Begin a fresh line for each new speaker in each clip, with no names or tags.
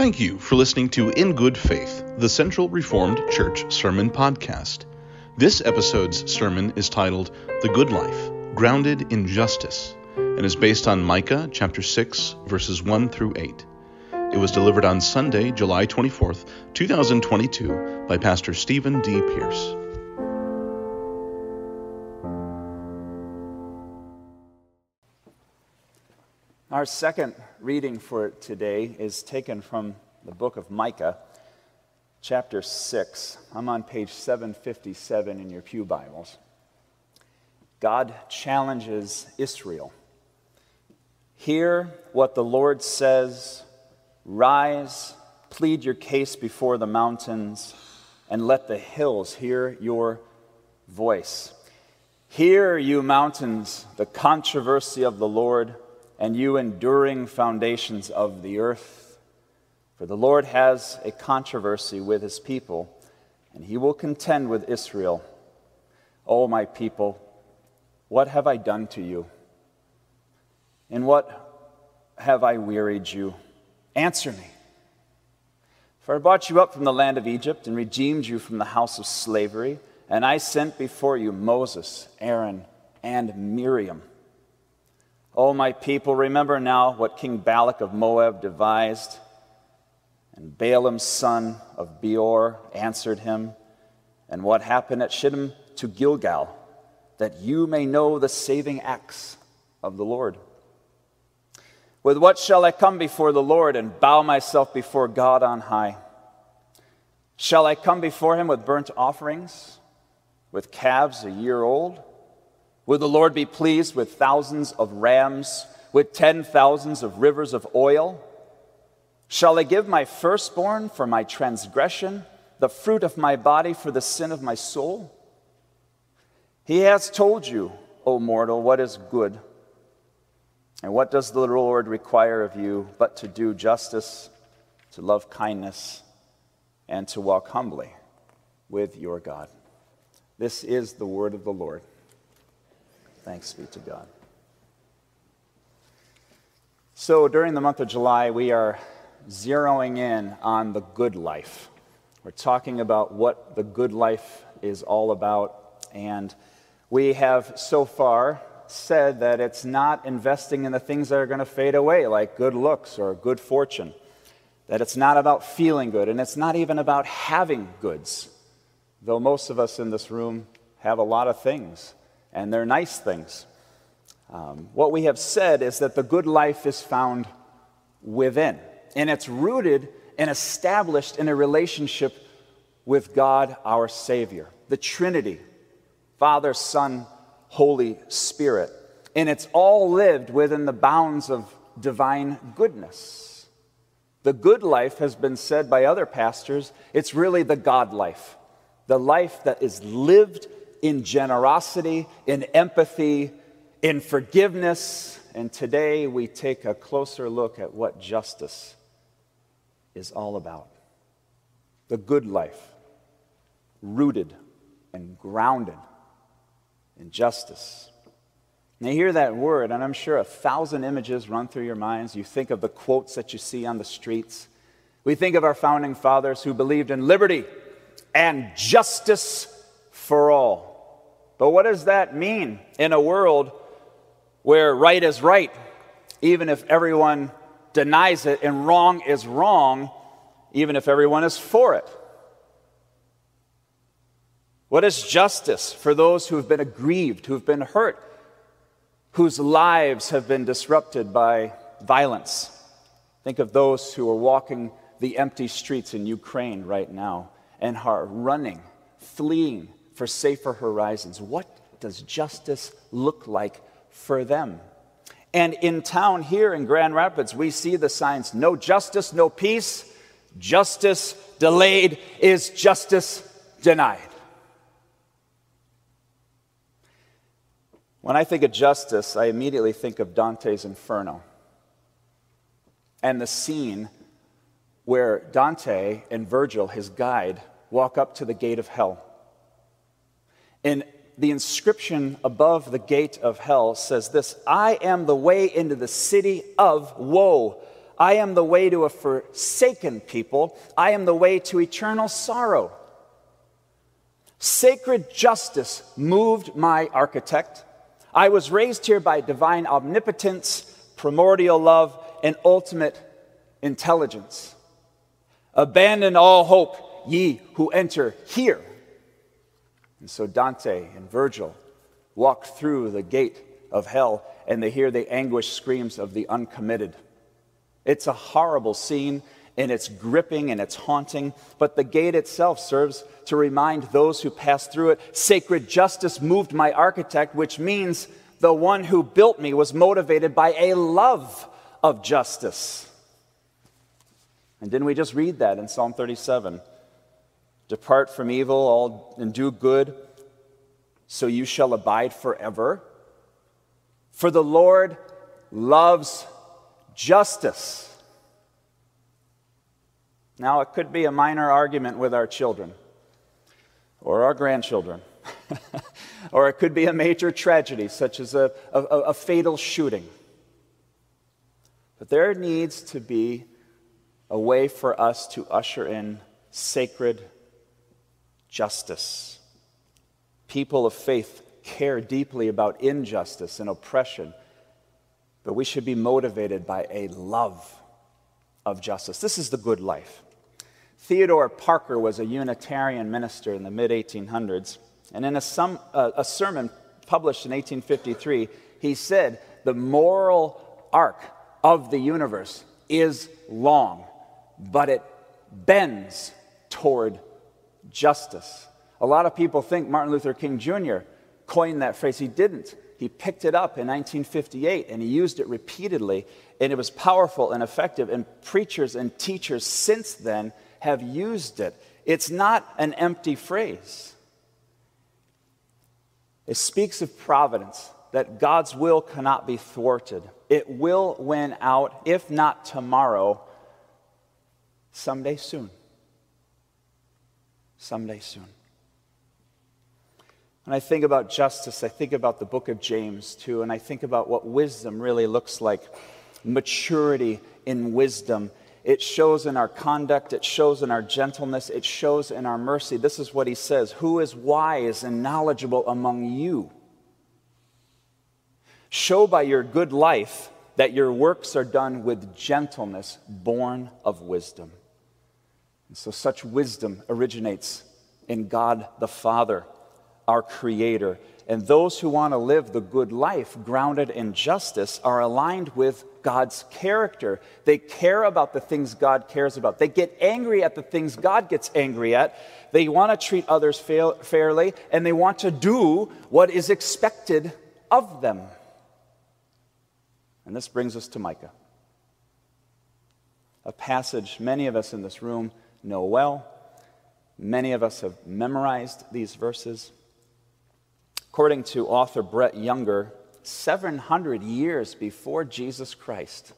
Thank you for listening to In Good Faith, the Central Reformed Church Sermon Podcast. This episode's sermon is titled The Good Life, Grounded in Justice, and is based on Micah chapter 6, verses 1 through 8. It was delivered on Sunday, July 24th, 2022, by Pastor Stephen D. Pierce.
Our second reading for today is taken from the book of Micah, chapter 6. I'm on page 757 in your Pew Bibles. God challenges Israel. Hear what the Lord says Rise, plead your case before the mountains, and let the hills hear your voice. Hear, you mountains, the controversy of the Lord and you enduring foundations of the earth. For the Lord has a controversy with his people, and he will contend with Israel. O my people, what have I done to you? In what have I wearied you? Answer me. For I brought you up from the land of Egypt and redeemed you from the house of slavery, and I sent before you Moses, Aaron, and Miriam. O my people, remember now what King Balak of Moab devised. And Balaam's son of Beor answered him, and what happened at Shittim to Gilgal, that you may know the saving acts of the Lord. With what shall I come before the Lord and bow myself before God on high? Shall I come before him with burnt offerings, with calves a year old? Will the Lord be pleased with thousands of rams, with ten thousands of rivers of oil? Shall I give my firstborn for my transgression, the fruit of my body for the sin of my soul? He has told you, O mortal, what is good. And what does the Lord require of you but to do justice, to love kindness, and to walk humbly with your God? This is the word of the Lord. Thanks be to God. So, during the month of July, we are zeroing in on the good life. We're talking about what the good life is all about. And we have so far said that it's not investing in the things that are going to fade away, like good looks or good fortune. That it's not about feeling good, and it's not even about having goods. Though most of us in this room have a lot of things and they're nice things. Um, what we have said is that the good life is found within, and it's rooted and established in a relationship with God, our Savior, the Trinity Father, Son, Holy Spirit. And it's all lived within the bounds of divine goodness. The good life has been said by other pastors, it's really the God life, the life that is lived in generosity, in empathy, in forgiveness. And today we take a closer look at what justice is all about. The good life, rooted and grounded in justice. Now, hear that word, and I'm sure a thousand images run through your minds. You think of the quotes that you see on the streets. We think of our founding fathers who believed in liberty and justice for all. But what does that mean in a world where right is right, even if everyone denies it, and wrong is wrong, even if everyone is for it? What is justice for those who have been aggrieved, who have been hurt, whose lives have been disrupted by violence? Think of those who are walking the empty streets in Ukraine right now and are running, fleeing for safer horizons. What does justice look like for them? And in town here in Grand Rapids, we see the signs no justice, no peace. Justice delayed is justice denied. When I think of justice, I immediately think of Dante's Inferno and the scene where Dante and Virgil, his guide, walk up to the gate of hell. And the inscription above the gate of hell says this I am the way into the city of woe. I am the way to a forsaken people. I am the way to eternal sorrow. Sacred justice moved my architect. I was raised here by divine omnipotence, primordial love, and ultimate intelligence. Abandon all hope, ye who enter here. And so Dante and Virgil walk through the gate of hell and they hear the anguish screams of the uncommitted. It's a horrible scene and it's gripping and it's haunting, but the gate itself serves to remind those who pass through it sacred justice moved my architect, which means the one who built me was motivated by a love of justice. And didn't we just read that in Psalm 37? Depart from evil all, and do good, so you shall abide forever. For the Lord loves justice. Now, it could be a minor argument with our children or our grandchildren, or it could be a major tragedy, such as a, a, a fatal shooting. But there needs to be a way for us to usher in sacred justice. People of faith care deeply about injustice and oppression, but we should be motivated by a love of justice. This is the good life. Theodore Parker was a Unitarian minister in the mid 1800s, and in a, uh, a sermon published in 1853, he said, The moral arc of the universe is long, but it bends toward justice. A lot of people think Martin Luther King Jr. coined that phrase. He didn't. He picked it up in 1958 and he used it repeatedly, and it was powerful and effective. And preachers and teachers since then have used it. It's not an empty phrase, it speaks of providence, that God's will cannot be thwarted. It will win out, if not tomorrow, someday soon. Someday soon. When I think about justice, I think about the book of James too, and I think about what wisdom really looks like maturity in wisdom. It shows in our conduct, it shows in our gentleness, it shows in our mercy. This is what he says Who is wise and knowledgeable among you? Show by your good life that your works are done with gentleness, born of wisdom. And so, such wisdom originates in God the Father, our Creator. And those who want to live the good life grounded in justice are aligned with God's character. They care about the things God cares about. They get angry at the things God gets angry at. They want to treat others fairly, and they want to do what is expected of them. And this brings us to Micah, a passage many of us in this room know well. Many of us have memorized these verses. According to author Brett Younger, 700 years before Jesus Christ,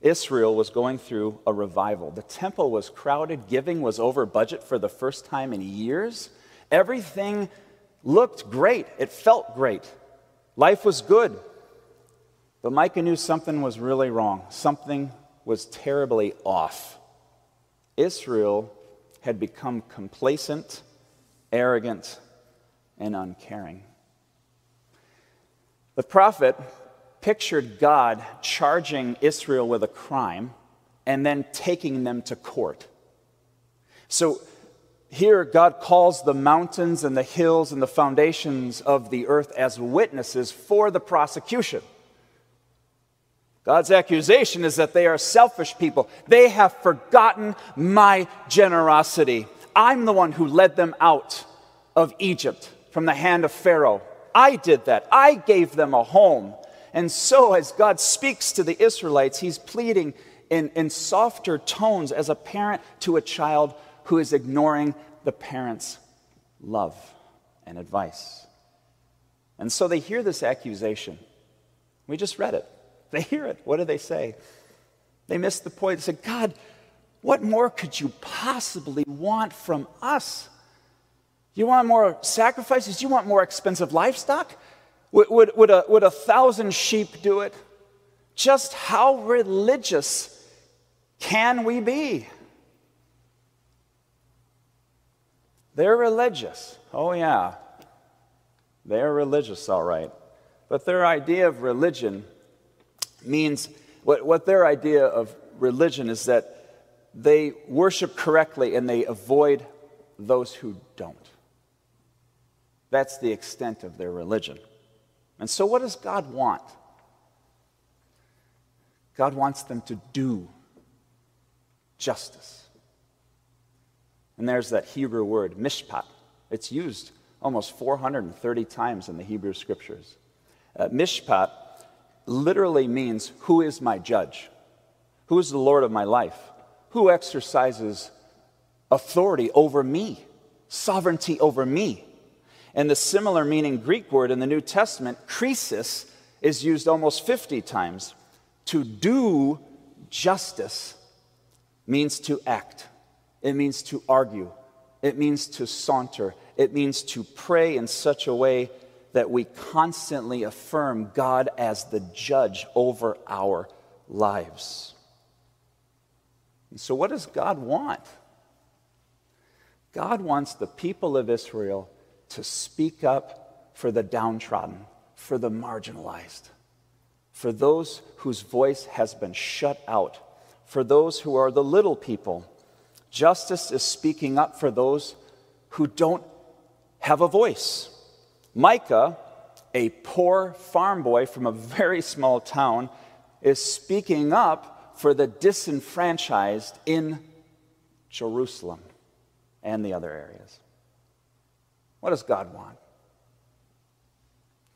Israel was going through a revival. The temple was crowded, giving was over budget for the first time in years. Everything looked great, it felt great. Life was good. But Micah knew something was really wrong, something was terribly off. Israel had become complacent, arrogant, and uncaring. The prophet pictured God charging Israel with a crime and then taking them to court. So here, God calls the mountains and the hills and the foundations of the earth as witnesses for the prosecution. God's accusation is that they are selfish people. They have forgotten my generosity. I'm the one who led them out of Egypt from the hand of Pharaoh. I did that. I gave them a home. And so, as God speaks to the Israelites, he's pleading in, in softer tones as a parent to a child who is ignoring the parent's love and advice. And so they hear this accusation. We just read it. They hear it. What do they say? They miss the point. They say, God, what more could you possibly want from us? You want more sacrifices? You want more expensive livestock? Would, would, would, a, would a thousand sheep do it? Just how religious can we be? They're religious. Oh, yeah. They're religious, all right. But their idea of religion means what, what their idea of religion is that they worship correctly and they avoid those who don't. That's the extent of their religion. And so, what does God want? God wants them to do justice. And there's that Hebrew word, mishpat. It's used almost 430 times in the Hebrew scriptures. Uh, mishpat literally means, Who is my judge? Who is the Lord of my life? Who exercises authority over me, sovereignty over me? And the similar meaning Greek word in the New Testament, krisis, is used almost 50 times. To do justice means to act, it means to argue, it means to saunter, it means to pray in such a way that we constantly affirm God as the judge over our lives. And so, what does God want? God wants the people of Israel to speak up for the downtrodden, for the marginalized, for those whose voice has been shut out, for those who are the little people. Justice is speaking up for those who don't have a voice. Micah, a poor farm boy from a very small town, is speaking up for the disenfranchised in Jerusalem and the other areas. What does God want?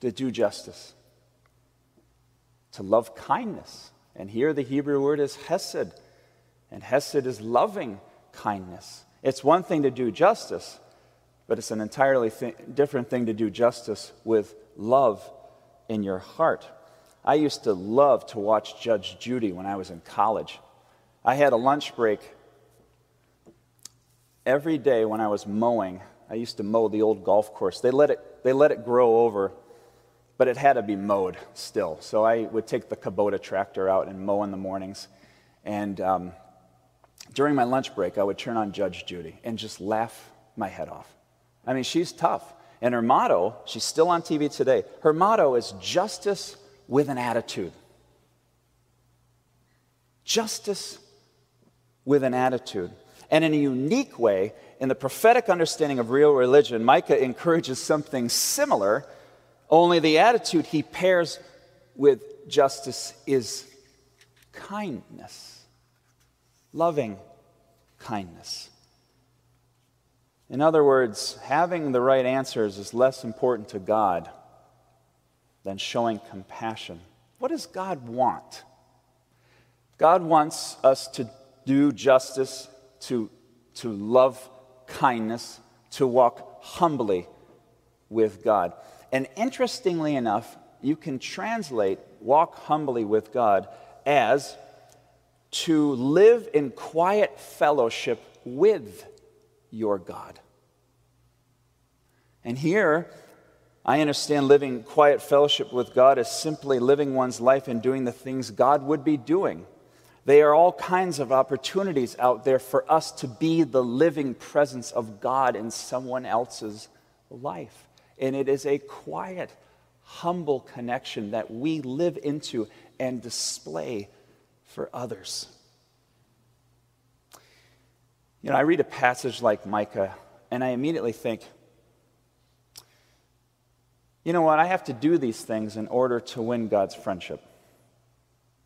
To do justice, to love kindness. And here the Hebrew word is hesed, and hesed is loving kindness. It's one thing to do justice, but it's an entirely th- different thing to do justice with love in your heart. I used to love to watch Judge Judy when I was in college. I had a lunch break every day when I was mowing. I used to mow the old golf course. They let it, they let it grow over, but it had to be mowed still. So I would take the Kubota tractor out and mow in the mornings. And um, during my lunch break, I would turn on Judge Judy and just laugh my head off. I mean, she's tough. And her motto, she's still on TV today, her motto is justice with an attitude. Justice with an attitude. And in a unique way, in the prophetic understanding of real religion, Micah encourages something similar, only the attitude he pairs with justice is kindness, loving kindness. In other words, having the right answers is less important to God than showing compassion. What does God want? God wants us to do justice, to, to love kindness, to walk humbly with God. And interestingly enough, you can translate walk humbly with God as to live in quiet fellowship with your God. And here, I understand living quiet fellowship with God as simply living one's life and doing the things God would be doing. There are all kinds of opportunities out there for us to be the living presence of God in someone else's life. And it is a quiet, humble connection that we live into and display for others. You know, I read a passage like Micah, and I immediately think, you know what? I have to do these things in order to win God's friendship.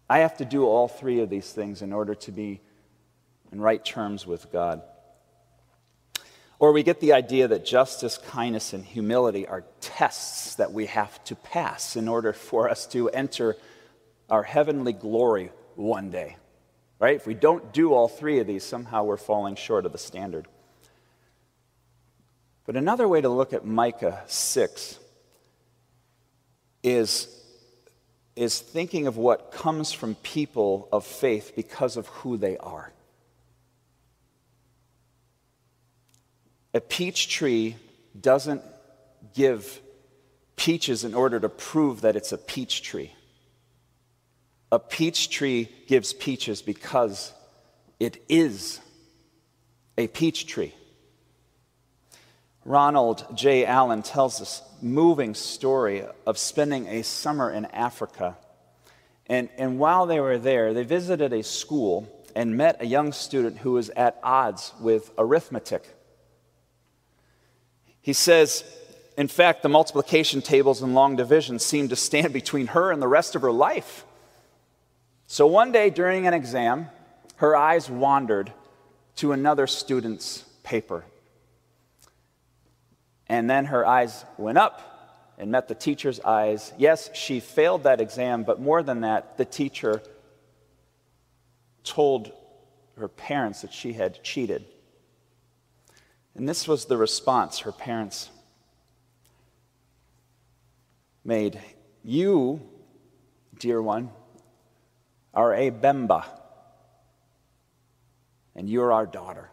I have to do all three of these things in order to be in right terms with God. Or we get the idea that justice, kindness, and humility are tests that we have to pass in order for us to enter our heavenly glory one day right? If we don't do all three of these, somehow we're falling short of the standard. But another way to look at Micah 6 is, is thinking of what comes from people of faith because of who they are. A peach tree doesn't give peaches in order to prove that it's a peach tree. A peach tree gives peaches because It is a peach tree. Ronald J. Allen tells this moving story of spending a summer in Africa. And, and while they were there, they visited a school and met a young student who was at odds with arithmetic. He says, in fact, the multiplication tables and long division seemed to stand between her and the rest of her life. So one day during an exam, her eyes wandered to another student's paper. And then her eyes went up and met the teacher's eyes. Yes, she failed that exam, but more than that, the teacher told her parents that she had cheated. And this was the response her parents made. You, dear one, are a Bemba, and you're our daughter.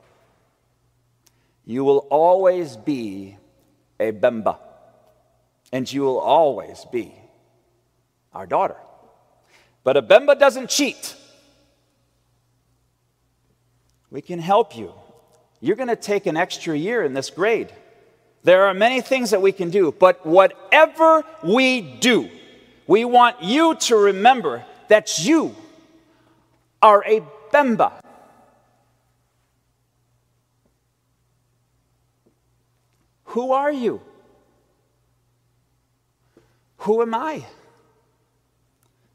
You will always be a Bemba, and you will always be our daughter. But a Bemba doesn't cheat. We can help you. You're going to take an extra year in this grade. There are many things that we can do, but whatever we do, we want you to remember that you are a Bemba. Who are you? Who am I?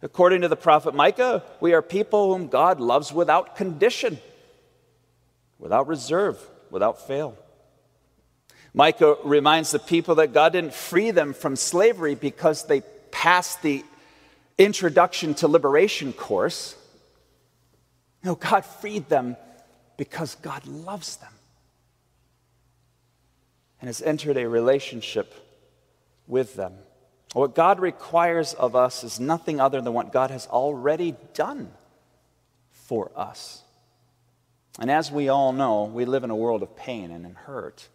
According to the prophet Micah, we are people whom God loves without condition, without reserve, without fail. Micah reminds the people that God didn't free them from slavery because they passed the introduction to liberation course. No, God freed them because God loves them and has entered a relationship with them. What God requires of us is nothing other than what God has already done for us. And as we all know, we live in a world of pain and in hurt.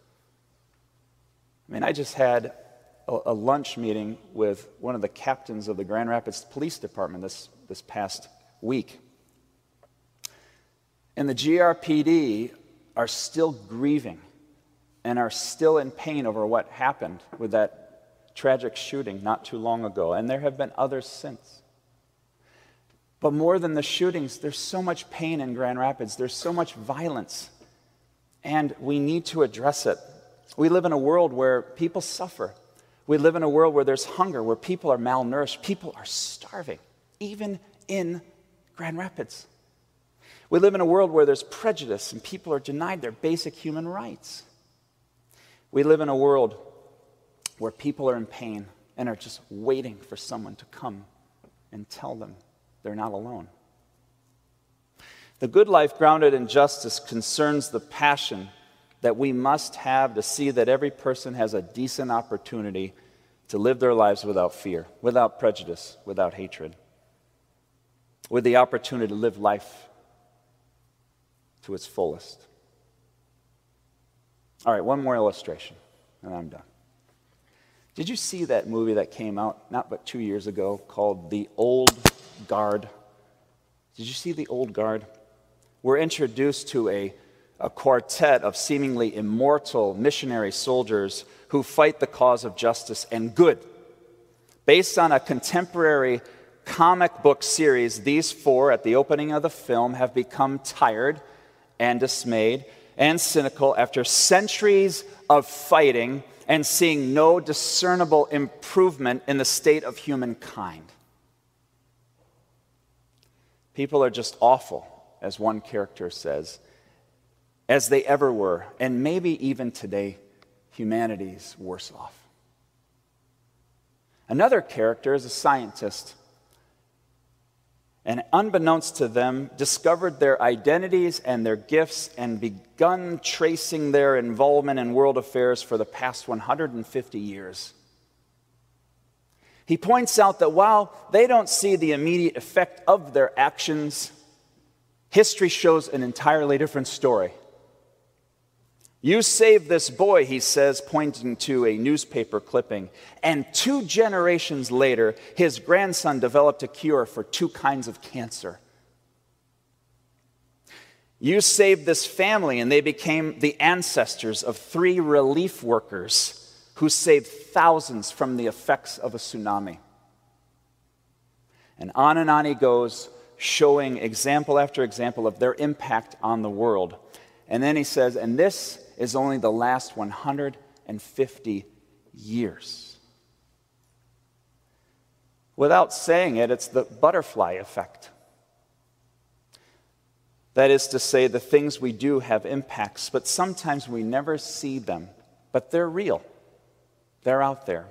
I mean, I just had a, a lunch meeting with one of the captains of the Grand Rapids Police Department this, this past week. And the GRPD are still grieving and are still in pain over what happened with that tragic shooting not too long ago. And there have been others since. But more than the shootings, there's so much pain in Grand Rapids, there's so much violence, and we need to address it. We live in a world where people suffer. We live in a world where there's hunger, where people are malnourished, people are starving, even in Grand Rapids. We live in a world where there's prejudice and people are denied their basic human rights. We live in a world where people are in pain and are just waiting for someone to come and tell them they're not alone. The good life grounded in justice concerns the passion that we must have to see that every person has a decent opportunity to live their lives without fear, without prejudice, without hatred, with the opportunity to live life to its fullest. All right, one more illustration, and I'm done. Did you see that movie that came out not but two years ago called The Old Guard? Did you see The Old Guard? We're introduced to a, a quartet of seemingly immortal missionary soldiers who fight the cause of justice and good. Based on a contemporary comic book series, these four, at the opening of the film, have become tired and dismayed and cynical after centuries of fighting and seeing no discernible improvement in the state of humankind. People are just awful, as one character says, as they ever were, and maybe even today, humanity's worse off. Another character is a scientist and unbeknownst to them, discovered their identities and their gifts and begun tracing their involvement in world affairs for the past 150 years. He points out that while they don't see the immediate effect of their actions, history shows an entirely different story. You saved this boy, he says, pointing to a newspaper clipping. And two generations later, his grandson developed a cure for two kinds of cancer. You saved this family, and they became the ancestors of three relief workers who saved thousands from the effects of a tsunami. And on and on he goes, showing example after example of their impact on the world. And then he says, and this is only the last 150 years. Without saying it, it's the butterfly effect. That is to say, the things we do have impacts, but sometimes we never see them, but they're real. They're out there.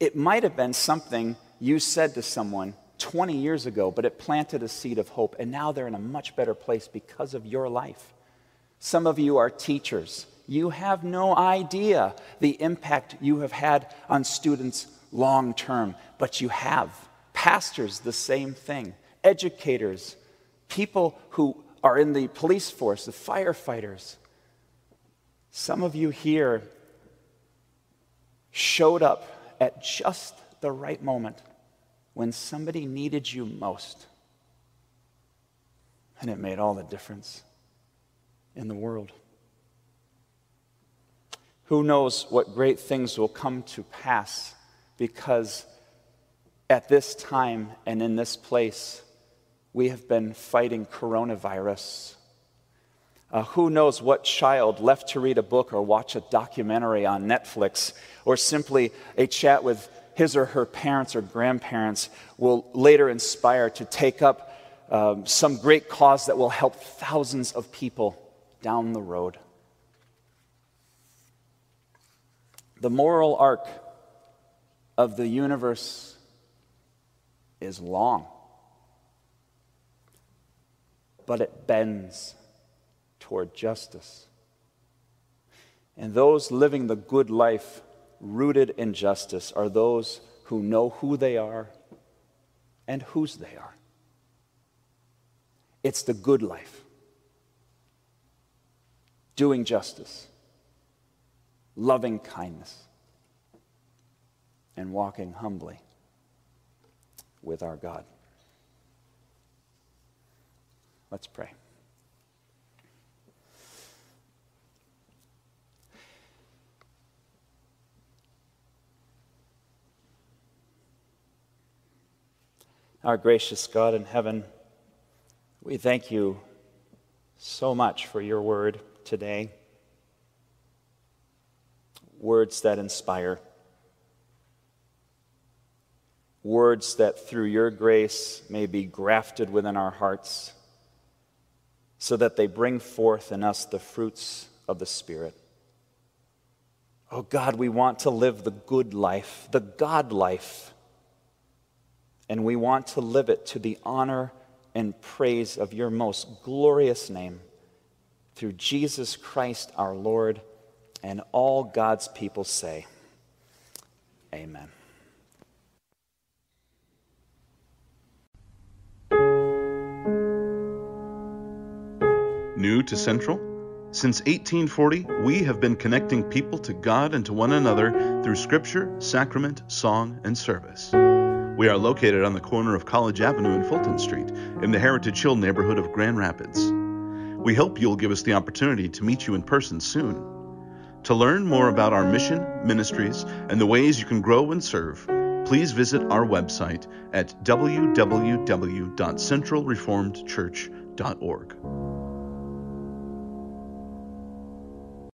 It might have been something you said to someone 20 years ago, but it planted a seed of hope, and now they're in a much better place because of your life. Some of you are teachers. You have no idea the impact you have had on students long term, but you have. Pastors, the same thing. Educators, people who are in the police force, the firefighters. Some of you here showed up at just the right moment when somebody needed you most. And it made all the difference in the world. Who knows what great things will come to pass because at this time and in this place, we have been fighting coronavirus. Uh, who knows what child left to read a book or watch a documentary on Netflix or simply a chat with his or her parents or grandparents will later inspire to take up um, some great cause that will help thousands of people down the road. The moral arc of the universe is long, but it bends toward justice. And those living the good life rooted in justice are those who know who they are and whose they are. It's the good life, doing justice, loving kindness, and walking humbly with our God. Let's pray. Our gracious God in heaven, we thank you so much for your word today. Words that inspire. Words that through your grace may be grafted within our hearts so that they bring forth in us the fruits of the Spirit. Oh God, we want to live the good life, the God life and we want to live it to the honor and praise of your most glorious name through Jesus Christ our Lord. And all God's people say, Amen.
New to Central? Since 1840, we have been connecting people to God and to one another through Scripture, sacrament, song, and service. We are located on the corner of College Avenue and Fulton Street in the Heritage Hill neighborhood of Grand Rapids. We hope you'll give us the opportunity to meet you in person soon. To learn more about our mission, ministries, and the ways you can grow and serve, please visit our website at www.centralreformedchurch.org.